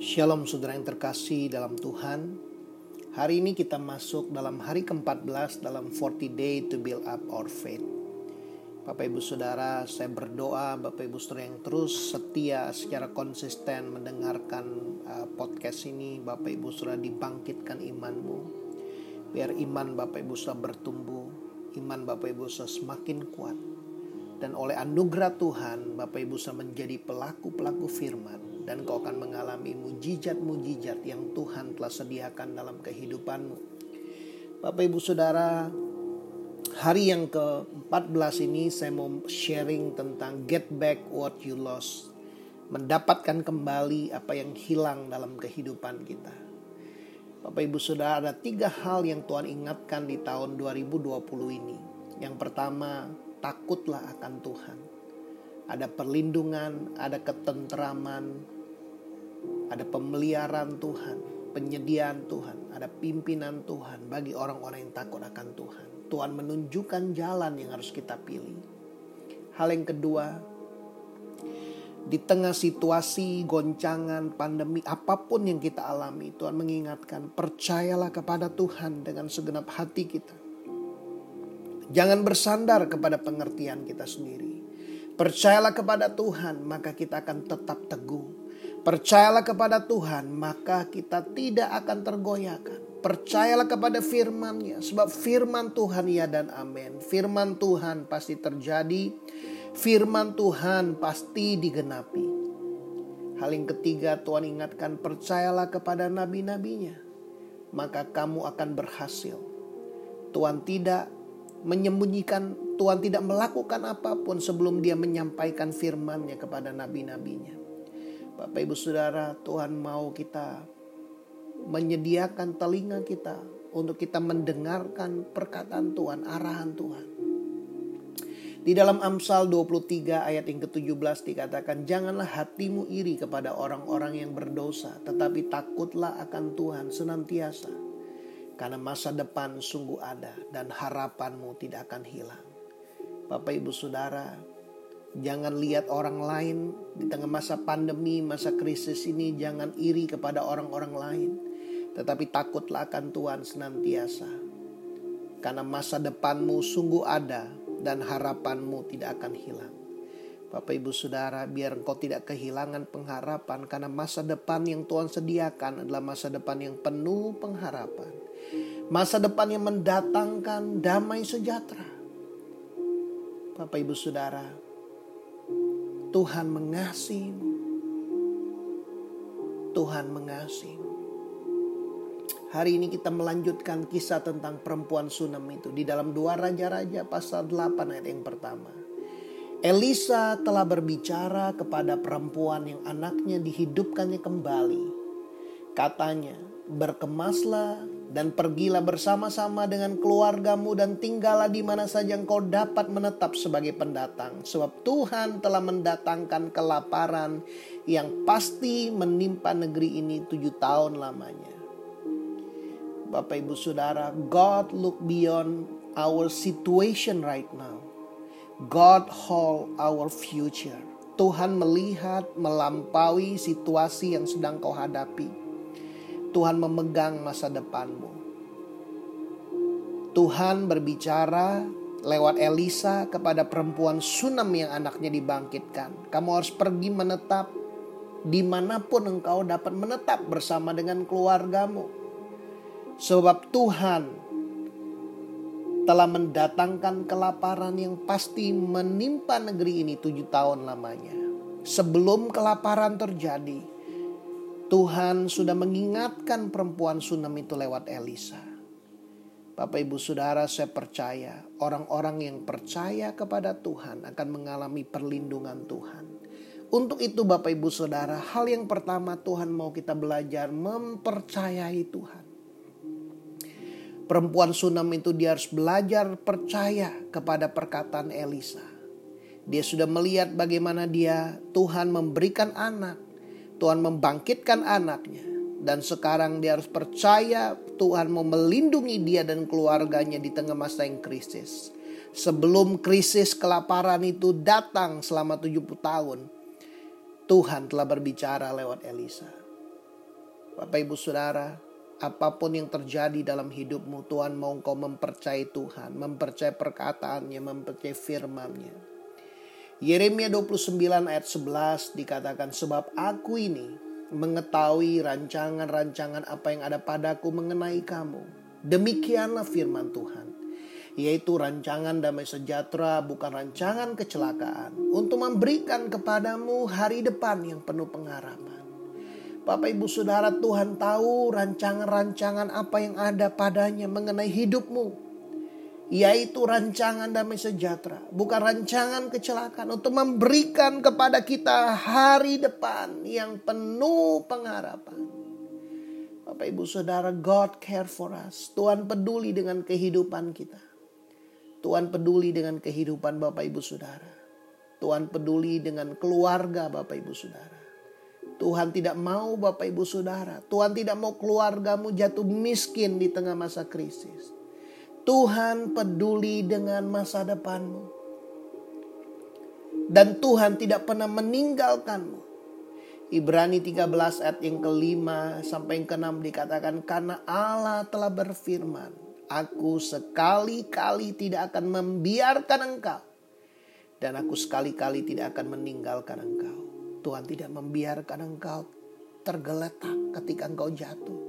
Shalom saudara yang terkasih dalam Tuhan. Hari ini kita masuk dalam hari ke-14 dalam 40 day to build up our faith. Bapak Ibu Saudara, saya berdoa Bapak Ibu Saudara yang terus setia secara konsisten mendengarkan uh, podcast ini, Bapak Ibu Saudara dibangkitkan imanmu. Biar iman Bapak Ibu Saudara bertumbuh, iman Bapak Ibu Saudara semakin kuat. Dan oleh anugerah Tuhan, Bapak Ibu Saudara menjadi pelaku-pelaku firman dan kau akan mengalami mujizat-mujizat yang Tuhan telah sediakan dalam kehidupanmu. Bapak Ibu Saudara, hari yang ke-14 ini saya mau sharing tentang get back what you lost. Mendapatkan kembali apa yang hilang dalam kehidupan kita. Bapak Ibu Saudara, ada tiga hal yang Tuhan ingatkan di tahun 2020 ini. Yang pertama, takutlah akan Tuhan. Ada perlindungan, ada ketentraman, ada pemeliharaan Tuhan, penyediaan Tuhan, ada pimpinan Tuhan bagi orang-orang yang takut akan Tuhan. Tuhan menunjukkan jalan yang harus kita pilih. Hal yang kedua, di tengah situasi goncangan pandemi apa pun yang kita alami, Tuhan mengingatkan, percayalah kepada Tuhan dengan segenap hati kita. Jangan bersandar kepada pengertian kita sendiri. Percayalah kepada Tuhan, maka kita akan tetap teguh Percayalah kepada Tuhan, maka kita tidak akan tergoyahkan. Percayalah kepada firman-Nya, sebab firman Tuhan ya dan amin. Firman Tuhan pasti terjadi, firman Tuhan pasti digenapi. Hal yang ketiga Tuhan ingatkan, percayalah kepada nabi-nabinya, maka kamu akan berhasil. Tuhan tidak menyembunyikan, Tuhan tidak melakukan apa pun sebelum dia menyampaikan firman-Nya kepada nabi-nabinya. Bapak Ibu Saudara, Tuhan mau kita menyediakan telinga kita untuk kita mendengarkan perkataan Tuhan, arahan Tuhan. Di dalam Amsal 23 ayat yang ke-17 dikatakan, Janganlah hatimu iri kepada orang-orang yang berdosa, tetapi takutlah akan Tuhan senantiasa. Karena masa depan sungguh ada dan harapanmu tidak akan hilang. Bapak ibu saudara, Jangan lihat orang lain di tengah masa pandemi, masa krisis ini. Jangan iri kepada orang-orang lain, tetapi takutlah akan Tuhan senantiasa, karena masa depanmu sungguh ada dan harapanmu tidak akan hilang. Bapak, ibu, saudara, biar engkau tidak kehilangan pengharapan, karena masa depan yang Tuhan sediakan adalah masa depan yang penuh pengharapan, masa depan yang mendatangkan damai sejahtera. Bapak, ibu, saudara, Tuhan mengasihimu. Tuhan mengasihimu. Hari ini kita melanjutkan kisah tentang perempuan Sunam itu di dalam dua raja-raja pasal 8 ayat yang pertama. Elisa telah berbicara kepada perempuan yang anaknya dihidupkannya kembali. Katanya, berkemaslah dan pergilah bersama-sama dengan keluargamu dan tinggallah di mana saja engkau dapat menetap sebagai pendatang. Sebab Tuhan telah mendatangkan kelaparan yang pasti menimpa negeri ini tujuh tahun lamanya. Bapak ibu saudara, God look beyond our situation right now. God hold our future. Tuhan melihat melampaui situasi yang sedang kau hadapi. Tuhan memegang masa depanmu. Tuhan berbicara lewat Elisa kepada perempuan Sunam yang anaknya dibangkitkan. Kamu harus pergi menetap di mana pun engkau dapat menetap bersama dengan keluargamu. Sebab Tuhan telah mendatangkan kelaparan yang pasti menimpa negeri ini tujuh tahun lamanya. Sebelum kelaparan terjadi, Tuhan sudah mengingatkan perempuan Sunam itu lewat Elisa. Bapak Ibu Saudara saya percaya orang-orang yang percaya kepada Tuhan akan mengalami perlindungan Tuhan. Untuk itu Bapak Ibu Saudara hal yang pertama Tuhan mau kita belajar mempercayai Tuhan. Perempuan Sunam itu dia harus belajar percaya kepada perkataan Elisa. Dia sudah melihat bagaimana dia Tuhan memberikan anak Tuhan membangkitkan anaknya. Dan sekarang dia harus percaya Tuhan mau melindungi dia dan keluarganya di tengah masa yang krisis. Sebelum krisis kelaparan itu datang selama 70 tahun. Tuhan telah berbicara lewat Elisa. Bapak Ibu Saudara, apa pun yang terjadi dalam hidupmu, Tuhan mau engkau mempercayai Tuhan, mempercayai perkataannya, mempercayai firmannya. Yeremia 29 ayat 11 dikatakan, Sebab aku ini mengetahui rancangan-rancangan apa yang ada padaku mengenai kamu. Demikianlah firman Tuhan yaitu rancangan damai sejahtera, bukan rancangan kecelakaan, untuk memberikan kepadamu hari depan yang penuh pengharapan. Bapak Ibu Saudara Tuhan tahu rancangan-rancangan apa yang ada padanya mengenai hidupmu. Yaitu rancangan damai sejahtera. Bukan rancangan kecelakaan. Untuk memberikan kepada kita hari depan yang penuh pengharapan. Bapak Ibu Saudara God care for us. Tuhan peduli dengan kehidupan kita. Tuhan peduli dengan kehidupan Bapak Ibu Saudara. Tuhan peduli dengan keluarga Bapak Ibu Saudara. Tuhan tidak mau Bapak Ibu Saudara. Tuhan tidak mau keluargamu jatuh miskin di tengah masa krisis. Tuhan peduli dengan masa depanmu. Dan Tuhan tidak pernah meninggalkanmu. Ibrani 13 ayat yang kelima sampai yang keenam dikatakan karena Allah telah berfirman Aku sekali-kali tidak akan membiarkan engkau. Dan aku sekali-kali tidak akan meninggalkan engkau. Tuhan tidak membiarkan engkau tergeletak ketika engkau jatuh.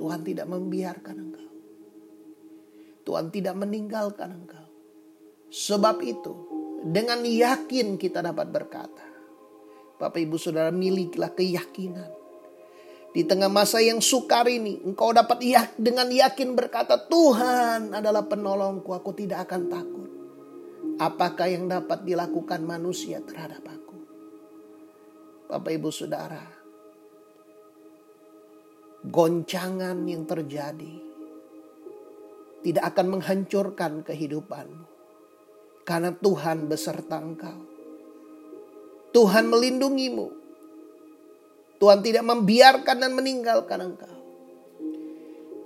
Tuhan tidak membiarkan engkau. Tuhan tidak meninggalkan engkau. Sebab itu, dengan yakin kita dapat berkata, Bapak Ibu Saudara miliklah keyakinan di tengah masa yang sukar ini, engkau dapat dengan yakin berkata, Tuhan adalah penolongku, aku tidak akan takut. Apakah yang dapat dilakukan manusia terhadap aku? Bapak ibu saudara, goncangan yang terjadi tidak akan menghancurkan kehidupanmu. Karena Tuhan beserta engkau. Tuhan melindungimu. Tuhan tidak membiarkan dan meninggalkan engkau.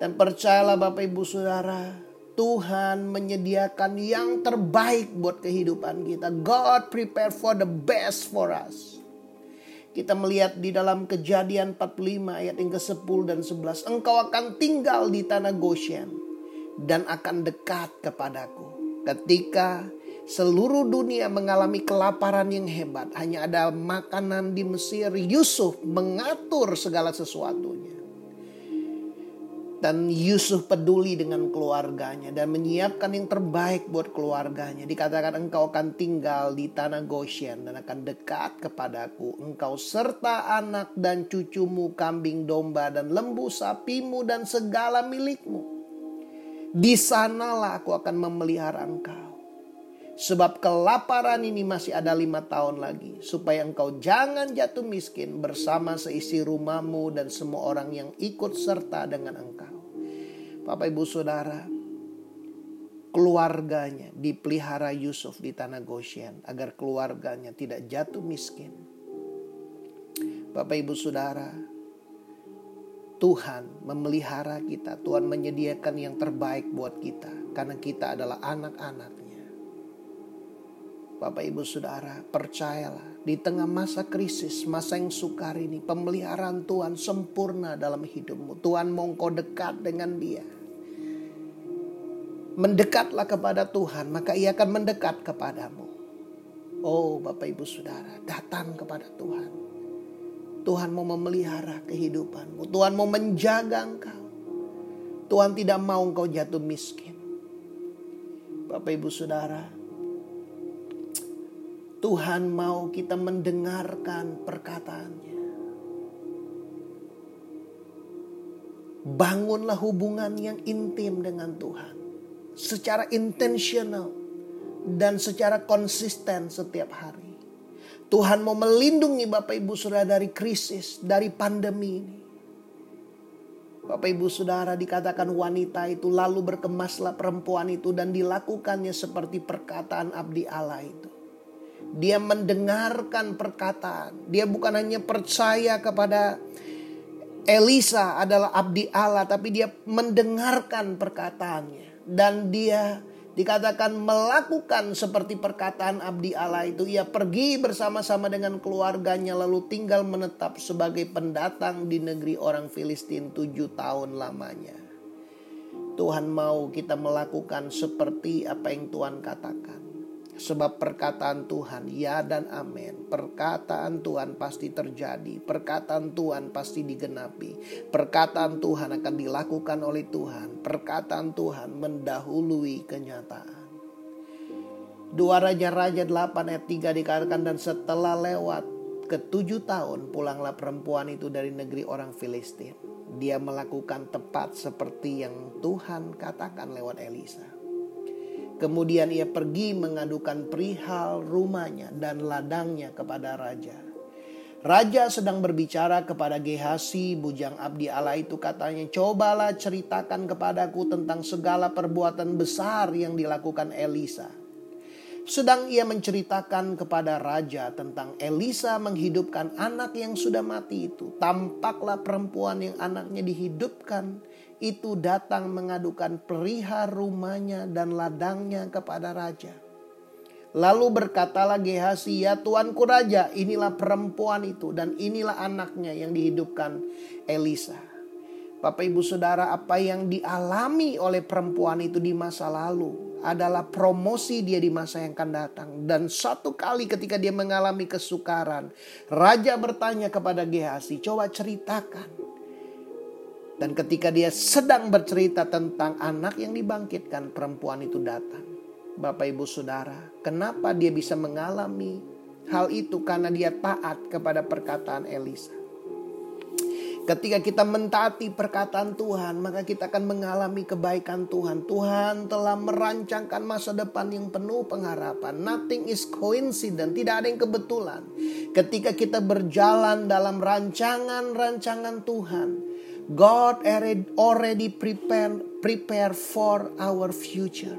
Dan percayalah Bapak Ibu Saudara, Tuhan menyediakan yang terbaik buat kehidupan kita. God prepare for the best for us. Kita melihat di dalam kejadian 45 ayat yang ke-10 dan 11. Engkau akan tinggal di tanah Goshen dan akan dekat kepadaku. Ketika Seluruh dunia mengalami kelaparan yang hebat. Hanya ada makanan di Mesir. Yusuf mengatur segala sesuatunya. Dan Yusuf peduli dengan keluarganya dan menyiapkan yang terbaik buat keluarganya. Dikatakan engkau akan tinggal di tanah Goshen dan akan dekat kepadaku. Engkau serta anak dan cucumu, kambing domba dan lembu sapimu dan segala milikmu. Di sanalah aku akan memelihara engkau Sebab kelaparan ini masih ada lima tahun lagi. Supaya engkau jangan jatuh miskin bersama seisi rumahmu dan semua orang yang ikut serta dengan engkau. Bapak ibu saudara. Keluarganya dipelihara Yusuf di tanah Goshen. Agar keluarganya tidak jatuh miskin. Bapak ibu saudara. Tuhan memelihara kita. Tuhan menyediakan yang terbaik buat kita. Karena kita adalah anak-anak Bapak Ibu Saudara, percayalah di tengah masa krisis, masa yang sukar ini, pemeliharaan Tuhan sempurna dalam hidupmu. Tuhan mau kau dekat dengan dia. Mendekatlah kepada Tuhan, maka ia akan mendekat kepadamu. Oh Bapak Ibu Saudara, datang kepada Tuhan. Tuhan mau memelihara kehidupanmu. Tuhan mau menjaga engkau. Tuhan tidak mau engkau jatuh miskin. Bapak Ibu Saudara, Tuhan mau kita mendengarkan perkataannya. Bangunlah hubungan yang intim dengan Tuhan. Secara intentional dan secara konsisten setiap hari. Tuhan mau melindungi Bapak Ibu Saudara dari krisis, dari pandemi ini. Bapak Ibu Saudara dikatakan wanita itu lalu berkemaslah perempuan itu dan dilakukannya seperti perkataan abdi Allah itu. Dia mendengarkan perkataan. Dia bukan hanya percaya kepada Elisa adalah abdi Allah, tapi dia mendengarkan perkataannya dan dia Dikatakan melakukan seperti perkataan abdi Allah itu. Ia pergi bersama-sama dengan keluarganya lalu tinggal menetap sebagai pendatang di negeri orang Filistin tujuh tahun lamanya. Tuhan mau kita melakukan seperti apa yang Tuhan katakan. Sebab perkataan Tuhan ya dan amin. Perkataan Tuhan pasti terjadi. Perkataan Tuhan pasti digenapi. Perkataan Tuhan akan dilakukan oleh Tuhan. Perkataan Tuhan mendahului kenyataan. Dua Raja-Raja 8 ayat 3 dikatakan dan setelah lewat ketujuh tahun pulanglah perempuan itu dari negeri orang Filistin. Dia melakukan tepat seperti yang Tuhan katakan lewat Elisa. Kemudian ia pergi mengadukan perihal rumahnya dan ladangnya kepada raja. Raja sedang berbicara kepada Gehasi, bujang abdi Allah itu katanya, Cobalah ceritakan kepadaku tentang segala perbuatan besar yang dilakukan Elisa. Sedang ia menceritakan kepada raja tentang Elisa menghidupkan anak yang sudah mati itu. Tampaklah perempuan yang anaknya dihidupkan itu datang mengadukan perihal rumahnya dan ladangnya kepada raja. Lalu berkatalah Gehasi, ya tuanku raja, inilah perempuan itu dan inilah anaknya yang dihidupkan Elisa. Bapak ibu saudara apa yang dialami oleh perempuan itu di masa lalu adalah promosi dia di masa yang akan datang. Dan satu kali ketika dia mengalami kesukaran, raja bertanya kepada Gehasi, coba ceritakan dan ketika dia sedang bercerita tentang anak yang dibangkitkan, perempuan itu datang. Bapak ibu saudara, kenapa dia bisa mengalami hal itu? Karena dia taat kepada perkataan Elisa. Ketika kita mentaati perkataan Tuhan, maka kita akan mengalami kebaikan Tuhan. Tuhan telah merancangkan masa depan yang penuh pengharapan. Nothing is coincident, tidak ada yang kebetulan. Ketika kita berjalan dalam rancangan-rancangan Tuhan, God already prepare prepare for our future.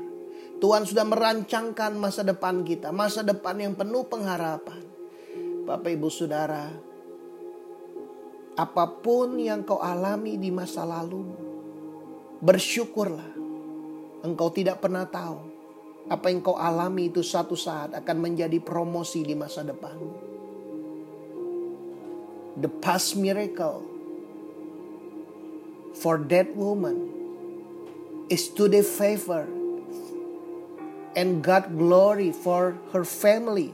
Tuhan sudah merancangkan masa depan kita, masa depan yang penuh pengharapan. Bapak Ibu Saudara, apa pun yang kau alami di masa lalu, bersyukurlah. Engkau tidak pernah tahu apa yang kau alami itu satu saat akan menjadi promosi di masa depan. The past miracle for that woman is to the favor and God glory for her family.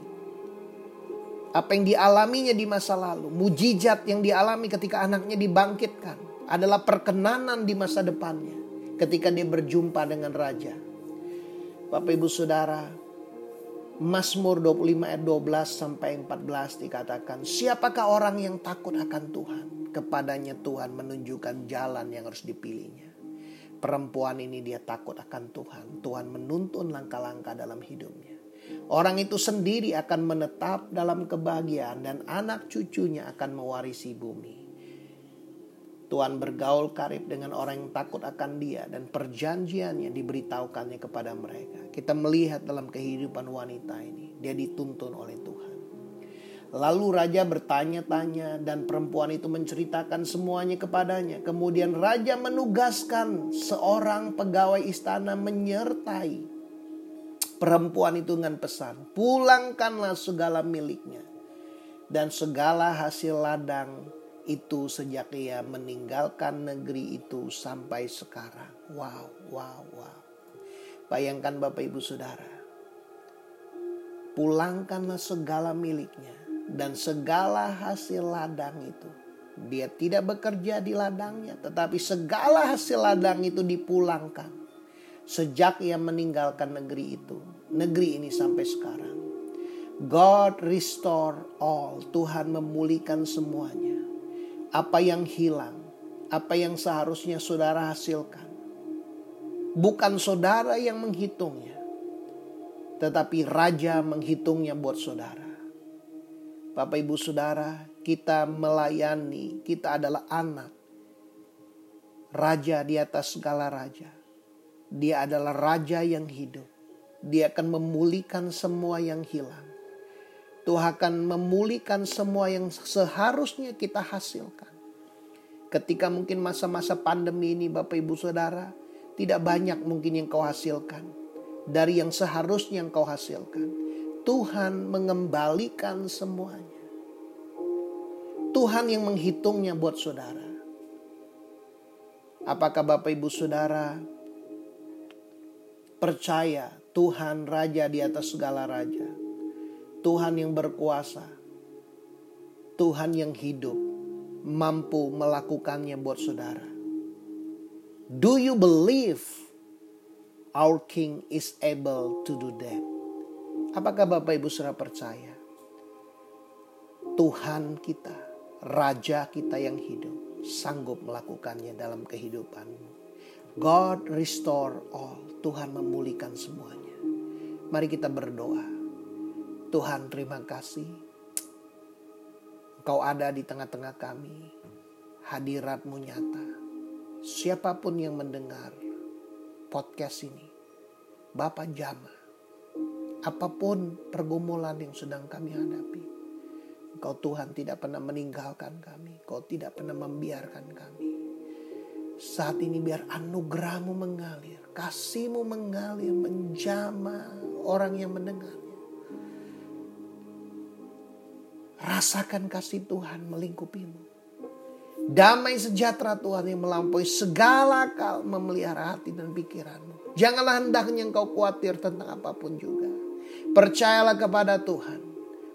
Apa yang dialaminya di masa lalu, mujizat yang dialami ketika anaknya dibangkitkan adalah perkenanan di masa depannya ketika dia berjumpa dengan raja. Bapak Ibu Saudara, Mazmur 25 ayat 12 sampai 14 dikatakan, siapakah orang yang takut akan Tuhan? Kepadanya Tuhan menunjukkan jalan yang harus dipilihnya. Perempuan ini dia takut akan Tuhan. Tuhan menuntun langkah-langkah dalam hidupnya. Orang itu sendiri akan menetap dalam kebahagiaan dan anak cucunya akan mewarisi bumi. Tuhan bergaul karib dengan orang yang takut akan dia dan perjanjiannya diberitahukannya kepada mereka. Kita melihat dalam kehidupan wanita ini, dia dituntun oleh Tuhan. Lalu raja bertanya-tanya dan perempuan itu menceritakan semuanya kepadanya. Kemudian raja menugaskan seorang pegawai istana menyertai perempuan itu dengan pesan. Pulangkanlah segala miliknya dan segala hasil ladang itu sejak ia meninggalkan negeri itu sampai sekarang. Wow, wow, wow. Bayangkan Bapak Ibu Saudara. Pulangkanlah segala miliknya dan segala hasil ladang itu. Dia tidak bekerja di ladangnya, tetapi segala hasil ladang itu dipulangkan. Sejak ia meninggalkan negeri itu, negeri ini sampai sekarang. God restore all. Tuhan memulihkan semuanya. Apa yang hilang, apa yang seharusnya saudara hasilkan. Bukan saudara yang menghitungnya, tetapi raja menghitungnya buat saudara. Bapak Ibu Saudara, kita melayani, kita adalah anak. Raja di atas segala raja. Dia adalah raja yang hidup. Dia akan memulihkan semua yang hilang. Tuhan akan memulihkan semua yang seharusnya kita hasilkan. Ketika mungkin masa-masa pandemi ini Bapak Ibu Saudara, tidak banyak mungkin yang kau hasilkan. dari yang seharusnya engkau hasilkan. Tuhan mengembalikan semuanya. Tuhan yang menghitungnya buat saudara. Apakah Bapak Ibu Saudara percaya Tuhan Raja di atas segala raja? Tuhan yang berkuasa, Tuhan yang hidup, mampu melakukannya buat saudara. Do you believe our King is able to do that? Apakah Bapak Ibu Saudara percaya? Tuhan kita, Raja kita yang hidup, sanggup melakukannya dalam kehidupanmu. God restore all. Tuhan memulihkan semuanya. Mari kita berdoa. Tuhan terima kasih. Engkau ada di tengah-tengah kami. Hadiratmu nyata siapa pun yang mendengar podcast ini, Bapak jama, apa pun pergumulan yang sedang kami hadapi, Engkau Tuhan tidak pernah meninggalkan kami, Engkau tidak pernah membiarkan kami. Saat ini biar anugerahmu mengalir, kasihmu mengalir, menjama orang yang mendengarnya. Rasakan kasih Tuhan melingkupimu Damai sejahtera Tuhan yang melampaui segala akal memelihara hati dan pikiranmu. Janganlah hendaknya engkau khawatir tentang apa pun juga. Percayalah kepada Tuhan.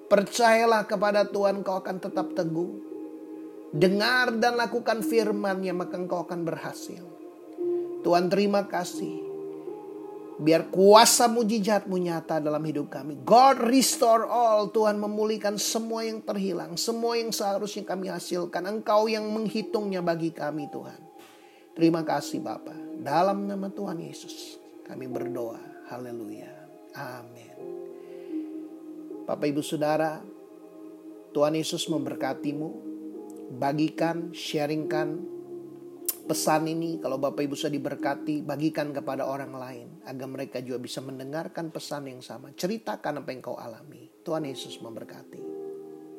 Percayalah kepada Tuhan kau akan tetap teguh. Dengar dan lakukan firman-Nya maka engkau akan berhasil. Tuhan terima kasih Biar kuasa mujizatmu nyata dalam hidup kami. God restore all. Tuhan memulihkan semua yang terhilang. Semua yang seharusnya kami hasilkan. Engkau yang menghitungnya bagi kami Tuhan. Terima kasih Bapa. Dalam nama Tuhan Yesus kami berdoa. Haleluya. Amin. Bapak Ibu Saudara, Tuhan Yesus memberkatimu. Bagikan, sharingkan pesan ini kalau Bapak Ibu sudah diberkati bagikan kepada orang lain agar mereka juga bisa mendengarkan pesan yang sama. Ceritakan apa yang kau alami. Tuhan Yesus memberkati